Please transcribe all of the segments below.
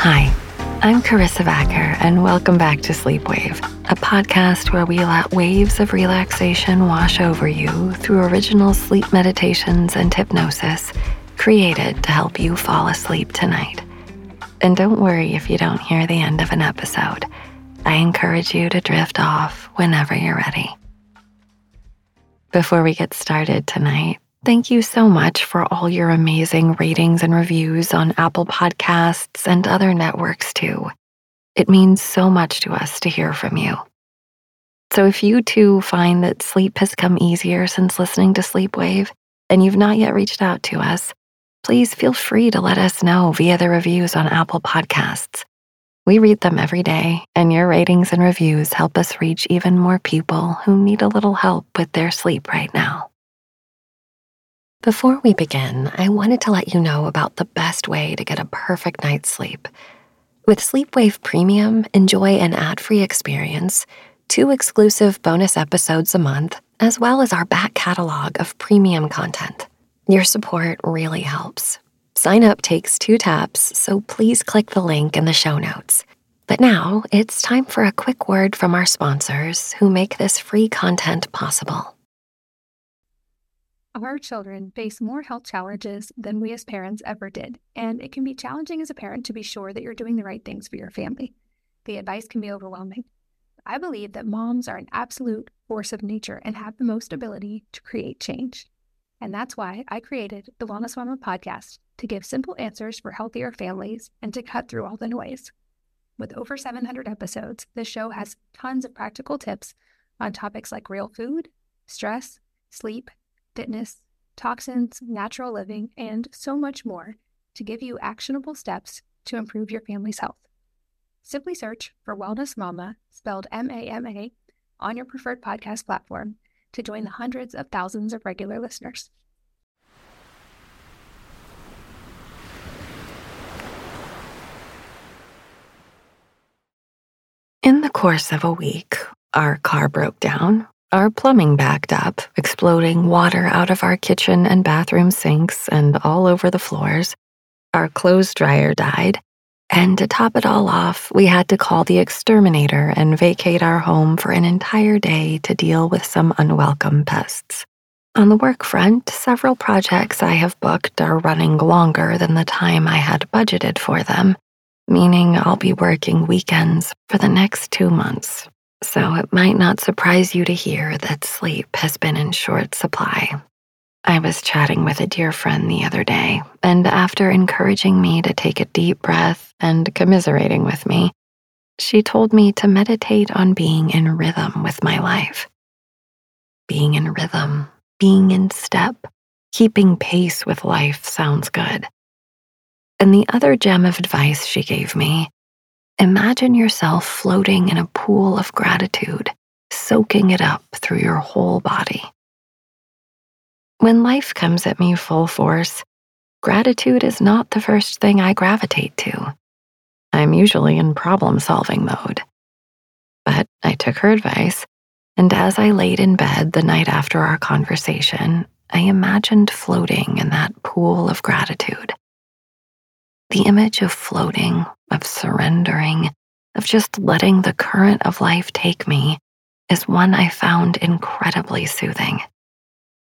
Hi, I'm Karissa Vacker, and welcome back to Sleepwave, a podcast where we let waves of relaxation wash over you through original sleep meditations and hypnosis created to help you fall asleep tonight. And don't worry if you don't hear the end of an episode. I encourage you to drift off whenever you're ready. Before we get started tonight, Thank you so much for all your amazing ratings and reviews on Apple Podcasts and other networks too. It means so much to us to hear from you. So if you too find that sleep has come easier since listening to Sleepwave and you've not yet reached out to us, please feel free to let us know via the reviews on Apple Podcasts. We read them every day, and your ratings and reviews help us reach even more people who need a little help with their sleep right now. Before we begin, I wanted to let you know about the best way to get a perfect night's sleep. With Sleepwave Premium, enjoy an ad free experience, two exclusive bonus episodes a month, as well as our back catalog of premium content. Your support really helps. Sign up takes two taps, so please click the link in the show notes. But now it's time for a quick word from our sponsors who make this free content possible. Our children face more health challenges than we as parents ever did, and it can be challenging as a parent to be sure that you're doing the right things for your family. The advice can be overwhelming. I believe that moms are an absolute force of nature and have the most ability to create change. And that's why I created the Wellness Mama podcast to give simple answers for healthier families and to cut through all the noise. With over 700 episodes, the show has tons of practical tips on topics like real food, stress, sleep, fitness, toxins, natural living, and so much more to give you actionable steps to improve your family's health. Simply search for Wellness Mama, spelled M A M A, on your preferred podcast platform to join the hundreds of thousands of regular listeners. Course of a week, our car broke down, our plumbing backed up, exploding water out of our kitchen and bathroom sinks and all over the floors. Our clothes dryer died. And to top it all off, we had to call the exterminator and vacate our home for an entire day to deal with some unwelcome pests. On the work front, several projects I have booked are running longer than the time I had budgeted for them, meaning I'll be working weekends for the next two months so it might not surprise you to hear that sleep has been in short supply. I was chatting with a dear friend the other day, and after encouraging me to take a deep breath and commiserating with me, she told me to meditate on being in rhythm with my life. Being in rhythm, being in step, keeping pace with life sounds good. And the other gem of advice she gave me Imagine yourself floating in a pool of gratitude, soaking it up through your whole body. When life comes at me full force, gratitude is not the first thing I gravitate to. I'm usually in problem solving mode. But I took her advice, and as I laid in bed the night after our conversation, I imagined floating in that pool of gratitude. The image of floating, of surrendering, of just letting the current of life take me is one I found incredibly soothing.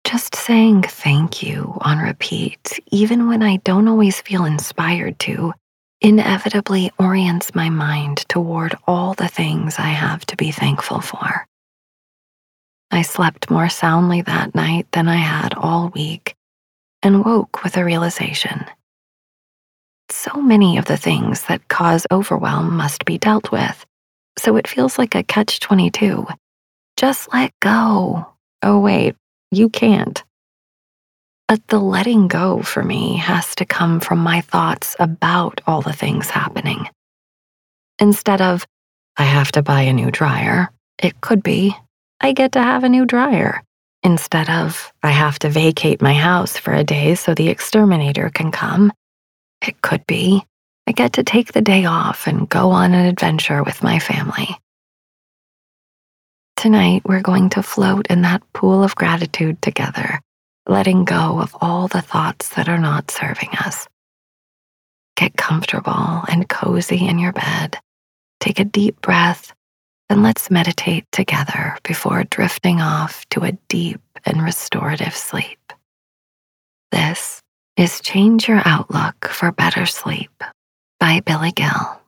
Just saying thank you on repeat, even when I don't always feel inspired to, inevitably orients my mind toward all the things I have to be thankful for. I slept more soundly that night than I had all week and woke with a realization so many of the things that cause overwhelm must be dealt with. So it feels like a catch 22. Just let go. Oh, wait, you can't. But the letting go for me has to come from my thoughts about all the things happening. Instead of, I have to buy a new dryer, it could be, I get to have a new dryer. Instead of, I have to vacate my house for a day so the exterminator can come, it could be I get to take the day off and go on an adventure with my family. tonight we're going to float in that pool of gratitude together, letting go of all the thoughts that are not serving us. Get comfortable and cozy in your bed. Take a deep breath, and let's meditate together before drifting off to a deep and restorative sleep. This is Change Your Outlook for Better Sleep by Billy Gill.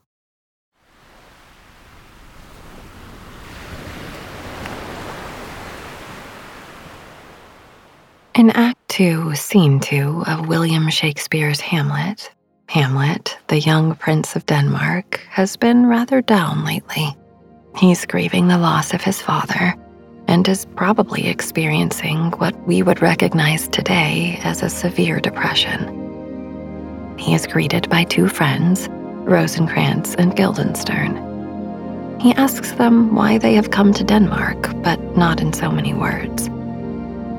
In Act Two, Scene Two of William Shakespeare's Hamlet, Hamlet, the young prince of Denmark, has been rather down lately. He's grieving the loss of his father and is probably experiencing what we would recognize today as a severe depression. He is greeted by two friends, Rosencrantz and Guildenstern. He asks them why they have come to Denmark, but not in so many words.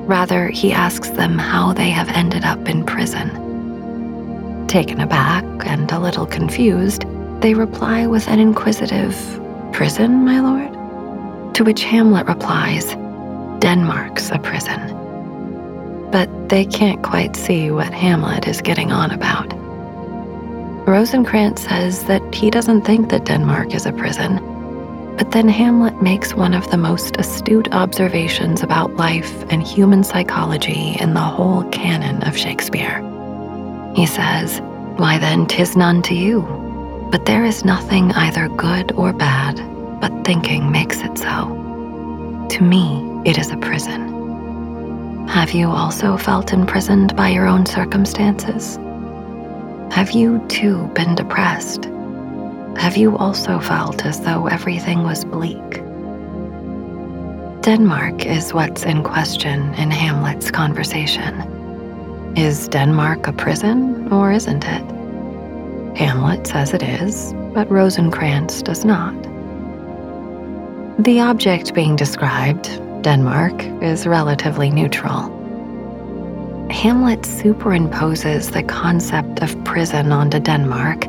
Rather, he asks them how they have ended up in prison. Taken aback and a little confused, they reply with an inquisitive, Prison, my lord? To which Hamlet replies, Denmark's a prison. But they can't quite see what Hamlet is getting on about. Rosencrantz says that he doesn't think that Denmark is a prison, but then Hamlet makes one of the most astute observations about life and human psychology in the whole canon of Shakespeare. He says, Why then, tis none to you, but there is nothing either good or bad, but thinking makes it so. To me, it is a prison. Have you also felt imprisoned by your own circumstances? Have you too been depressed? Have you also felt as though everything was bleak? Denmark is what's in question in Hamlet's conversation. Is Denmark a prison or isn't it? Hamlet says it is, but Rosencrantz does not. The object being described, Denmark, is relatively neutral. Hamlet superimposes the concept of prison onto Denmark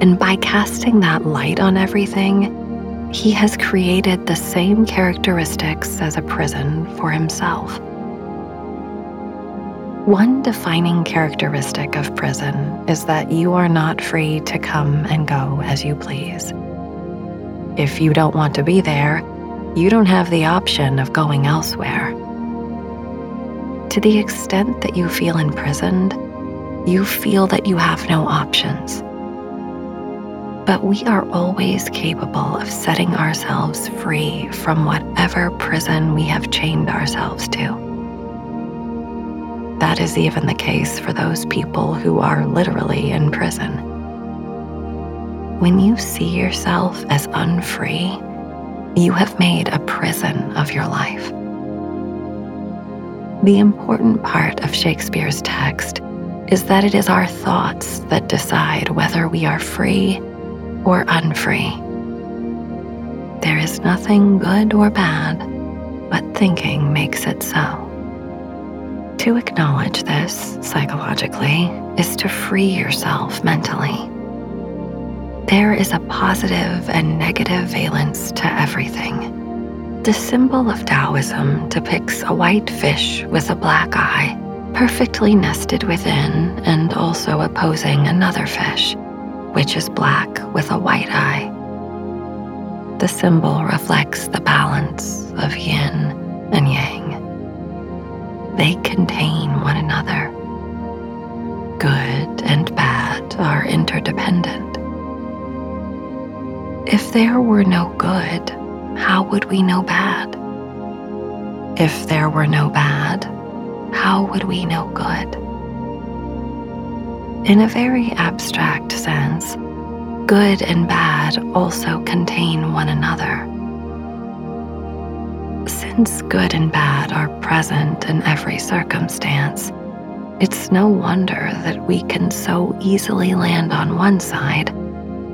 and by casting that light on everything, he has created the same characteristics as a prison for himself. One defining characteristic of prison is that you are not free to come and go as you please. If you don't want to be there, you don't have the option of going elsewhere. To the extent that you feel imprisoned, you feel that you have no options but we are always capable of setting ourselves free from whatever prison we have chained ourselves to. That is even the case for those people who are literally in prison. When you see yourself as unfree, you have made a prison of your life. The important part of Shakespeare's text is that it is our thoughts that decide whether we are free or unfree. There is nothing good or bad, but thinking makes it so. To acknowledge this psychologically is to free yourself mentally. There is a positive and negative valence to everything. The symbol of Taoism depicts a white fish with a black eye, perfectly nested within and also opposing another fish which is black with a white eye. The symbol reflects the balance of yin and yang. They contain one another. Good and bad are interdependent. There were no good, how would we know bad? If there were no bad, how would we know good? In a very abstract sense, good and bad also contain one another. Since good and bad are present in every circumstance, it's no wonder that we can so easily land on one side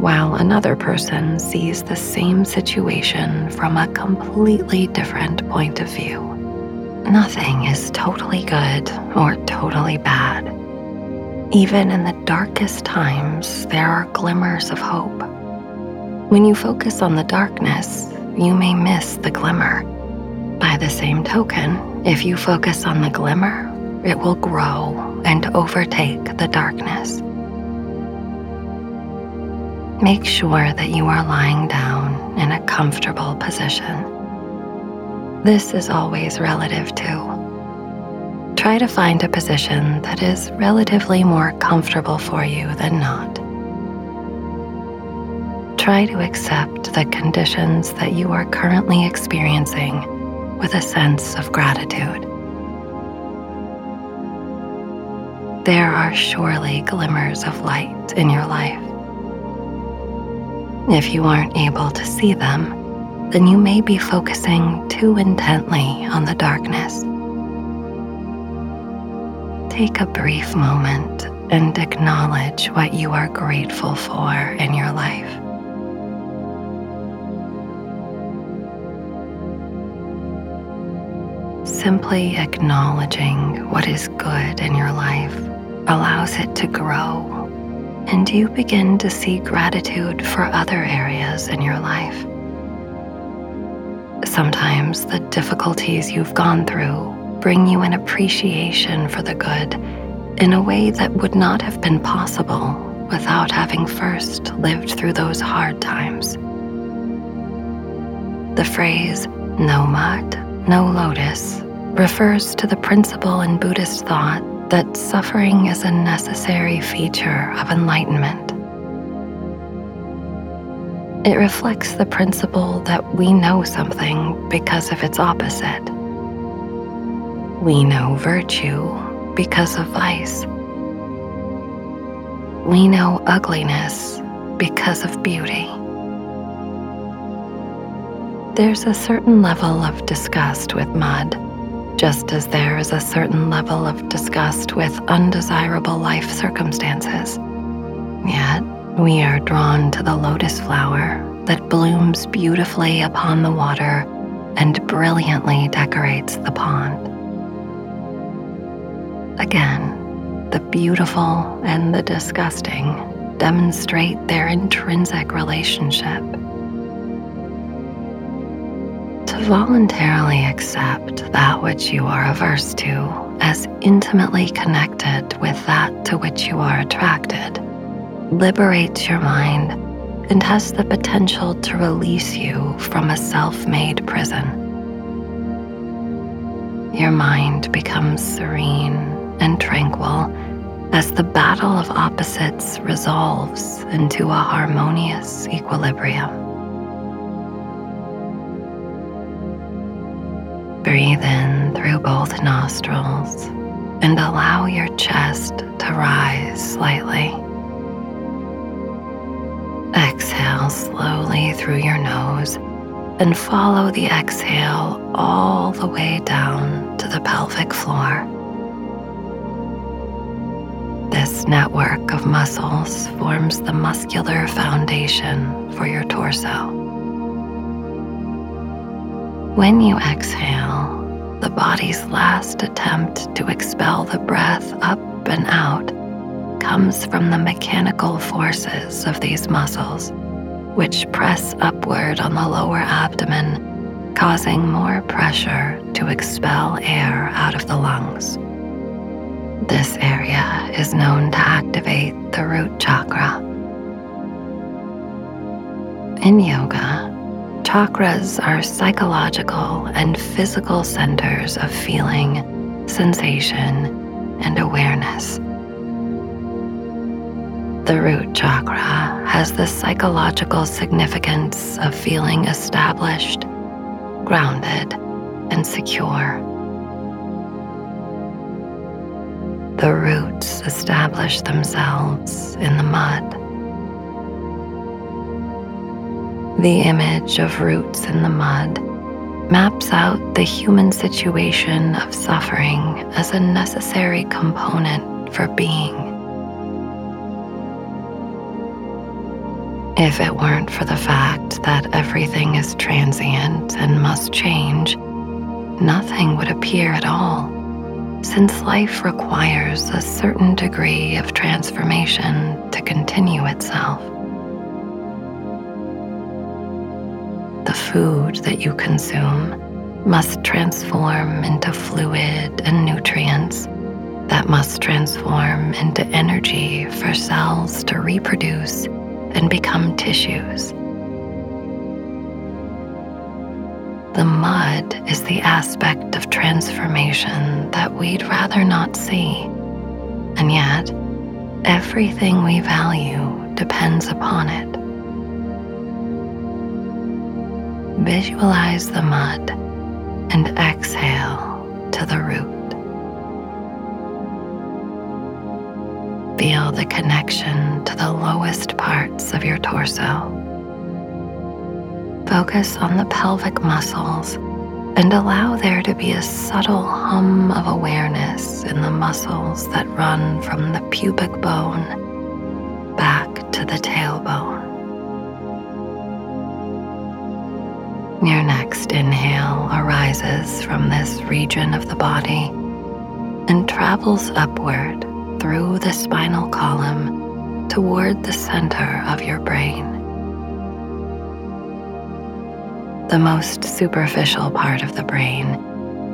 while another person sees the same situation from a completely different point of view. Nothing is totally good or totally bad. Even in the darkest times, there are glimmers of hope. When you focus on the darkness, you may miss the glimmer. By the same token, if you focus on the glimmer, it will grow and overtake the darkness. Make sure that you are lying down in a comfortable position. This is always relative too. Try to find a position that is relatively more comfortable for you than not. Try to accept the conditions that you are currently experiencing with a sense of gratitude. There are surely glimmers of light in your life. If you aren't able to see them, then you may be focusing too intently on the darkness. Take a brief moment and acknowledge what you are grateful for in your life. Simply acknowledging what is good in your life allows it to grow and you begin to see gratitude for other areas in your life. Sometimes the difficulties you've gone through bring you an appreciation for the good in a way that would not have been possible without having first lived through those hard times. The phrase, no mud, no lotus, refers to the principle in Buddhist thought that suffering is a necessary feature of enlightenment. It reflects the principle that we know something because of its opposite. We know virtue because of vice. We know ugliness because of beauty. There's a certain level of disgust with mud just as there is a certain level of disgust with undesirable life circumstances. Yet, we are drawn to the lotus flower that blooms beautifully upon the water and brilliantly decorates the pond. Again, the beautiful and the disgusting demonstrate their intrinsic relationship voluntarily accept that which you are averse to as intimately connected with that to which you are attracted liberates your mind and has the potential to release you from a self made prison. Your mind becomes serene and tranquil as the battle of opposites resolves into a harmonious equilibrium. Breathe in through both nostrils and allow your chest to rise slightly. Exhale slowly through your nose and follow the exhale all the way down to the pelvic floor. This network of muscles forms the muscular foundation for your torso. When you exhale, the body's last attempt to expel the breath up and out comes from the mechanical forces of these muscles, which press upward on the lower abdomen, causing more pressure to expel air out of the lungs. This area is known to activate the root chakra. In yoga, Chakras are psychological and physical centers of feeling, sensation, and awareness. The root chakra has the psychological significance of feeling established, grounded, and secure. The roots establish themselves in the mud. The image of roots in the mud maps out the human situation of suffering as a necessary component for being. If it weren't for the fact that everything is transient and must change, nothing would appear at all, since life requires a certain degree of transformation to continue itself. Food that you consume must transform into fluid and nutrients that must transform into energy for cells to reproduce and become tissues. The mud is the aspect of transformation that we'd rather not see, and yet everything we value depends upon it. Visualize the mud and exhale to the root. Feel the connection to the lowest parts of your torso. Focus on the pelvic muscles and allow there to be a subtle hum of awareness in the muscles that run from the pubic bone back to the tailbone. Your next inhale arises from this region of the body and travels upward through the spinal column toward the center of your brain. The most superficial part of the brain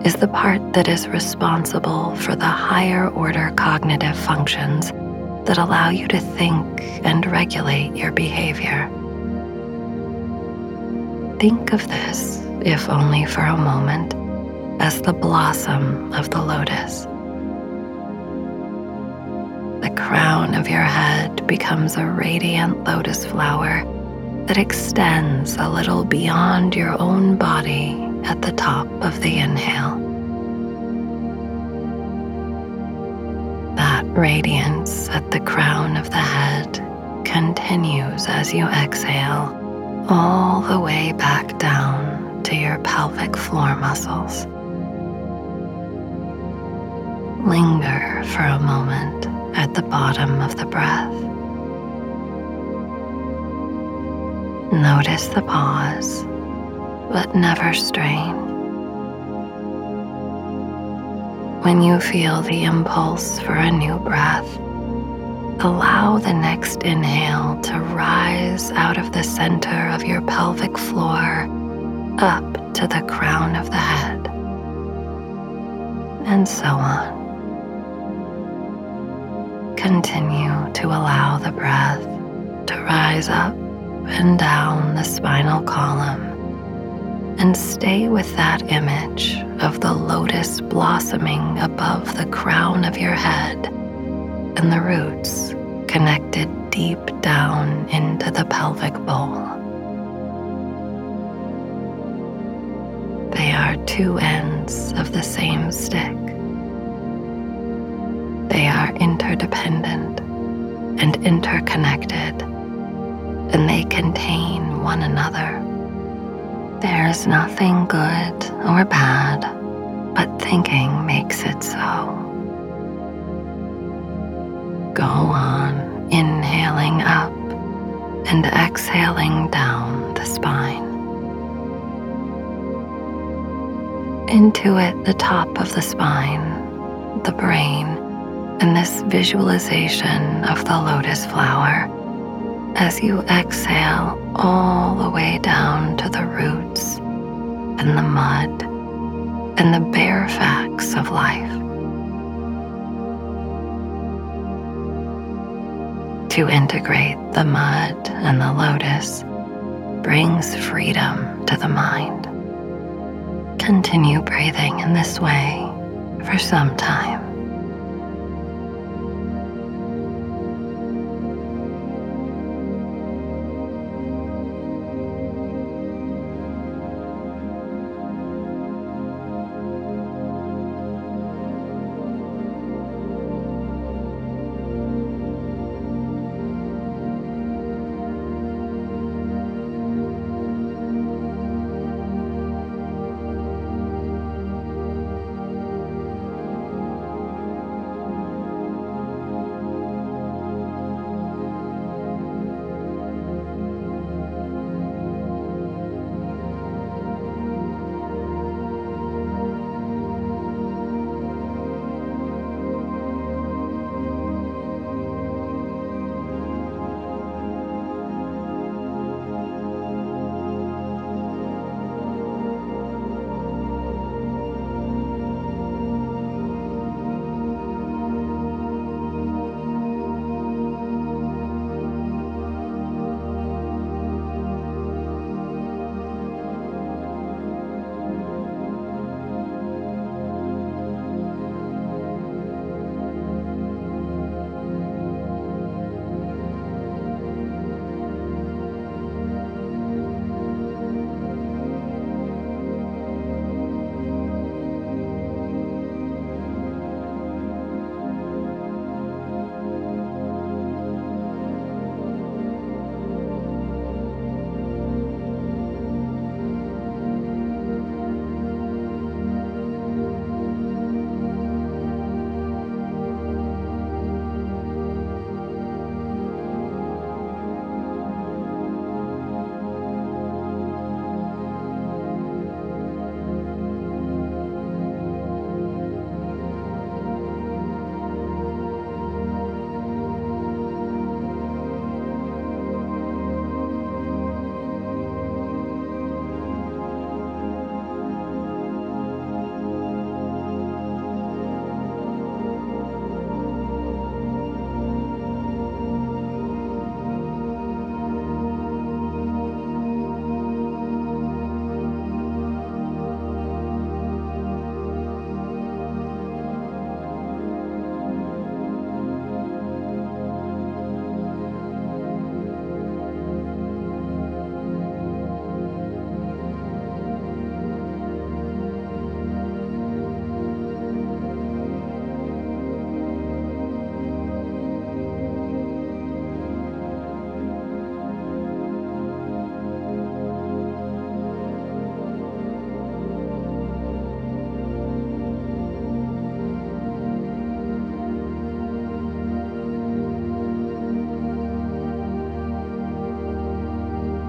is the part that is responsible for the higher order cognitive functions that allow you to think and regulate your behavior. Think of this, if only for a moment, as the blossom of the lotus the crown of your head becomes a radiant lotus flower that extends a little beyond your own body at the top of the inhale. That radiance at the crown of the head continues as you exhale all the way back down to your pelvic floor muscles. Linger for a moment at the bottom of the breath. Notice the pause, but never strain. When you feel the impulse for a new breath, allow the next inhale to rise out of the center of your pelvic floor up to the crown of the head, and so on. Continue to allow the breath to rise up and down the spinal column and stay with that image of the lotus blossoming above the crown of your head and the roots connected deep down into the pelvic bowl. They are two ends of the same stick. They are interdependent and interconnected, and they contain one another. There's nothing good or bad, but thinking makes it so. Go on, inhaling up and exhaling down the spine. Intuit the top of the spine, the brain, and this visualization of the lotus flower as you exhale all the way down to the roots and the mud and the bare facts of life. To integrate the mud and the lotus brings freedom to the mind. Continue breathing in this way for some time.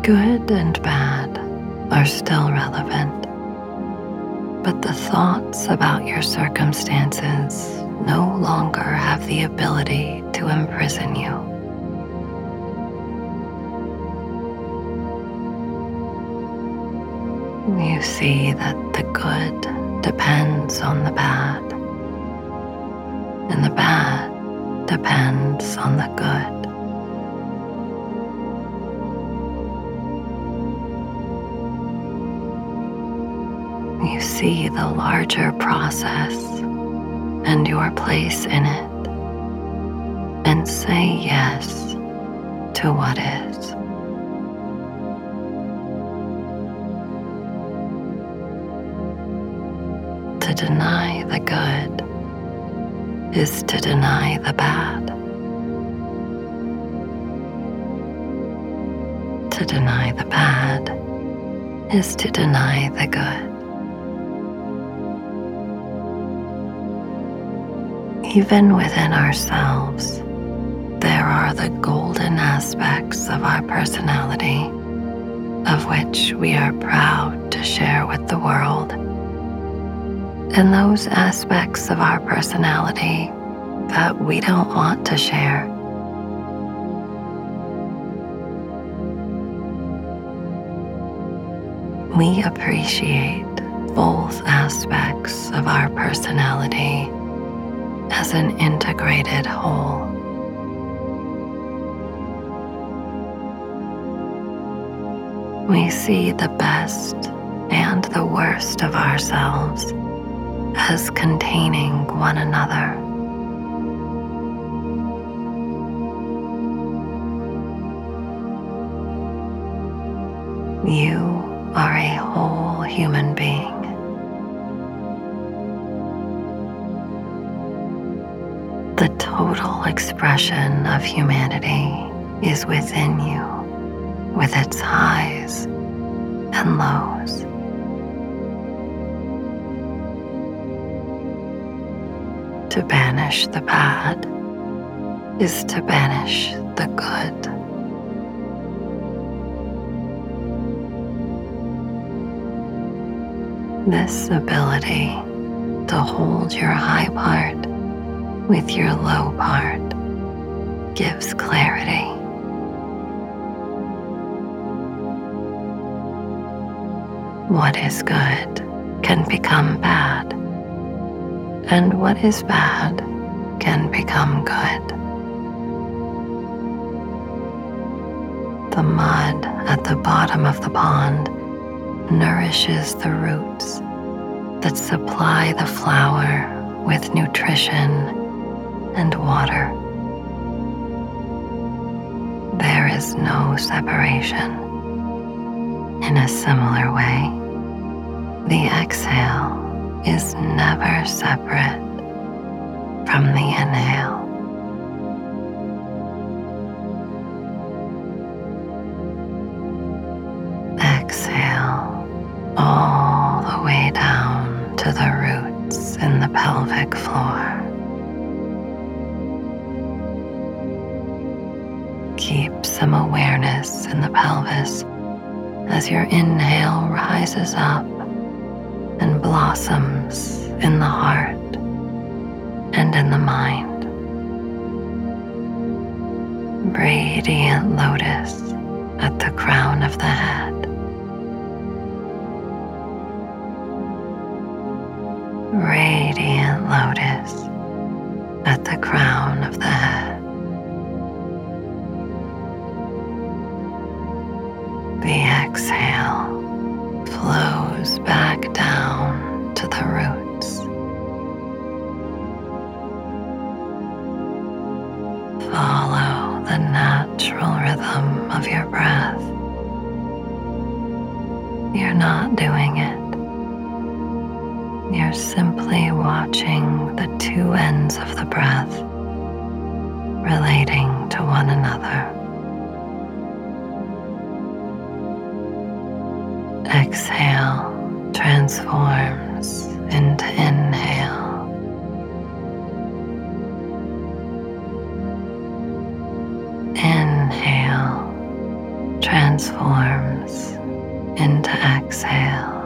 Good and bad are still relevant, but the thoughts about your circumstances no longer have the ability to imprison you. You see that the good depends on the bad, and the bad depends on the good. See the larger process and your place in it, and say yes to what is. To deny the good is to deny the bad. To deny the bad is to deny the good. Even within ourselves, there are the golden aspects of our personality, of which we are proud to share with the world. And those aspects of our personality that we don't want to share. We appreciate both aspects of our personality as an integrated whole. We see the best and the worst of ourselves as containing one another. You of humanity is within you, with its highs and lows. To banish the bad is to banish the good. This ability to hold your high part with your low part gives clarity. What is good can become bad, and what is bad can become good. The mud at the bottom of the pond nourishes the roots that supply the flower with nutrition and water. There is no separation. In a similar way, the exhale is never separate from the inhale. Exhale all the way down to the roots in the pelvic floor. In the pelvis as your inhale rises up and blossoms in the heart and in the mind. Radiant lotus at the crown of the head. Radiant lotus at the crown of the head. Transforms exhale.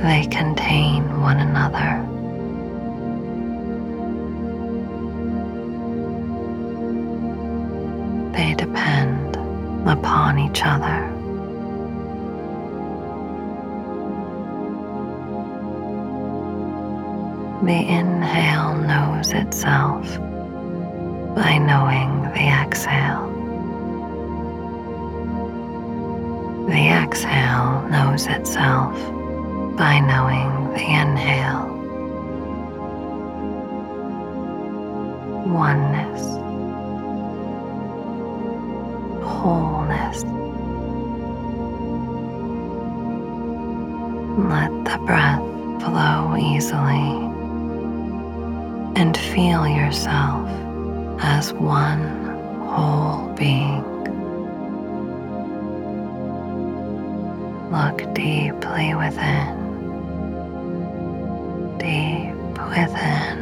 They contain one another. They depend upon each other. The inhale knows itself by knowing the exhale. The exhale knows itself by knowing the inhale. Oneness, as one whole being. Look deeply within, deep within,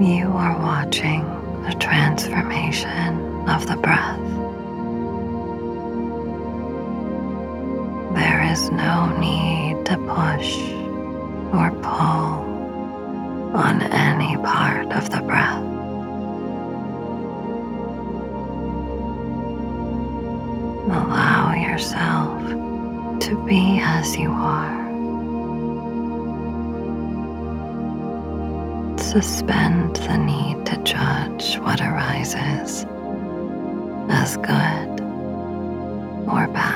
You are watching the transformation of the breath. There is no need to push or pull on any part of the breath. Allow yourself to be as you are. suspend the need to judge what arises as good or bad.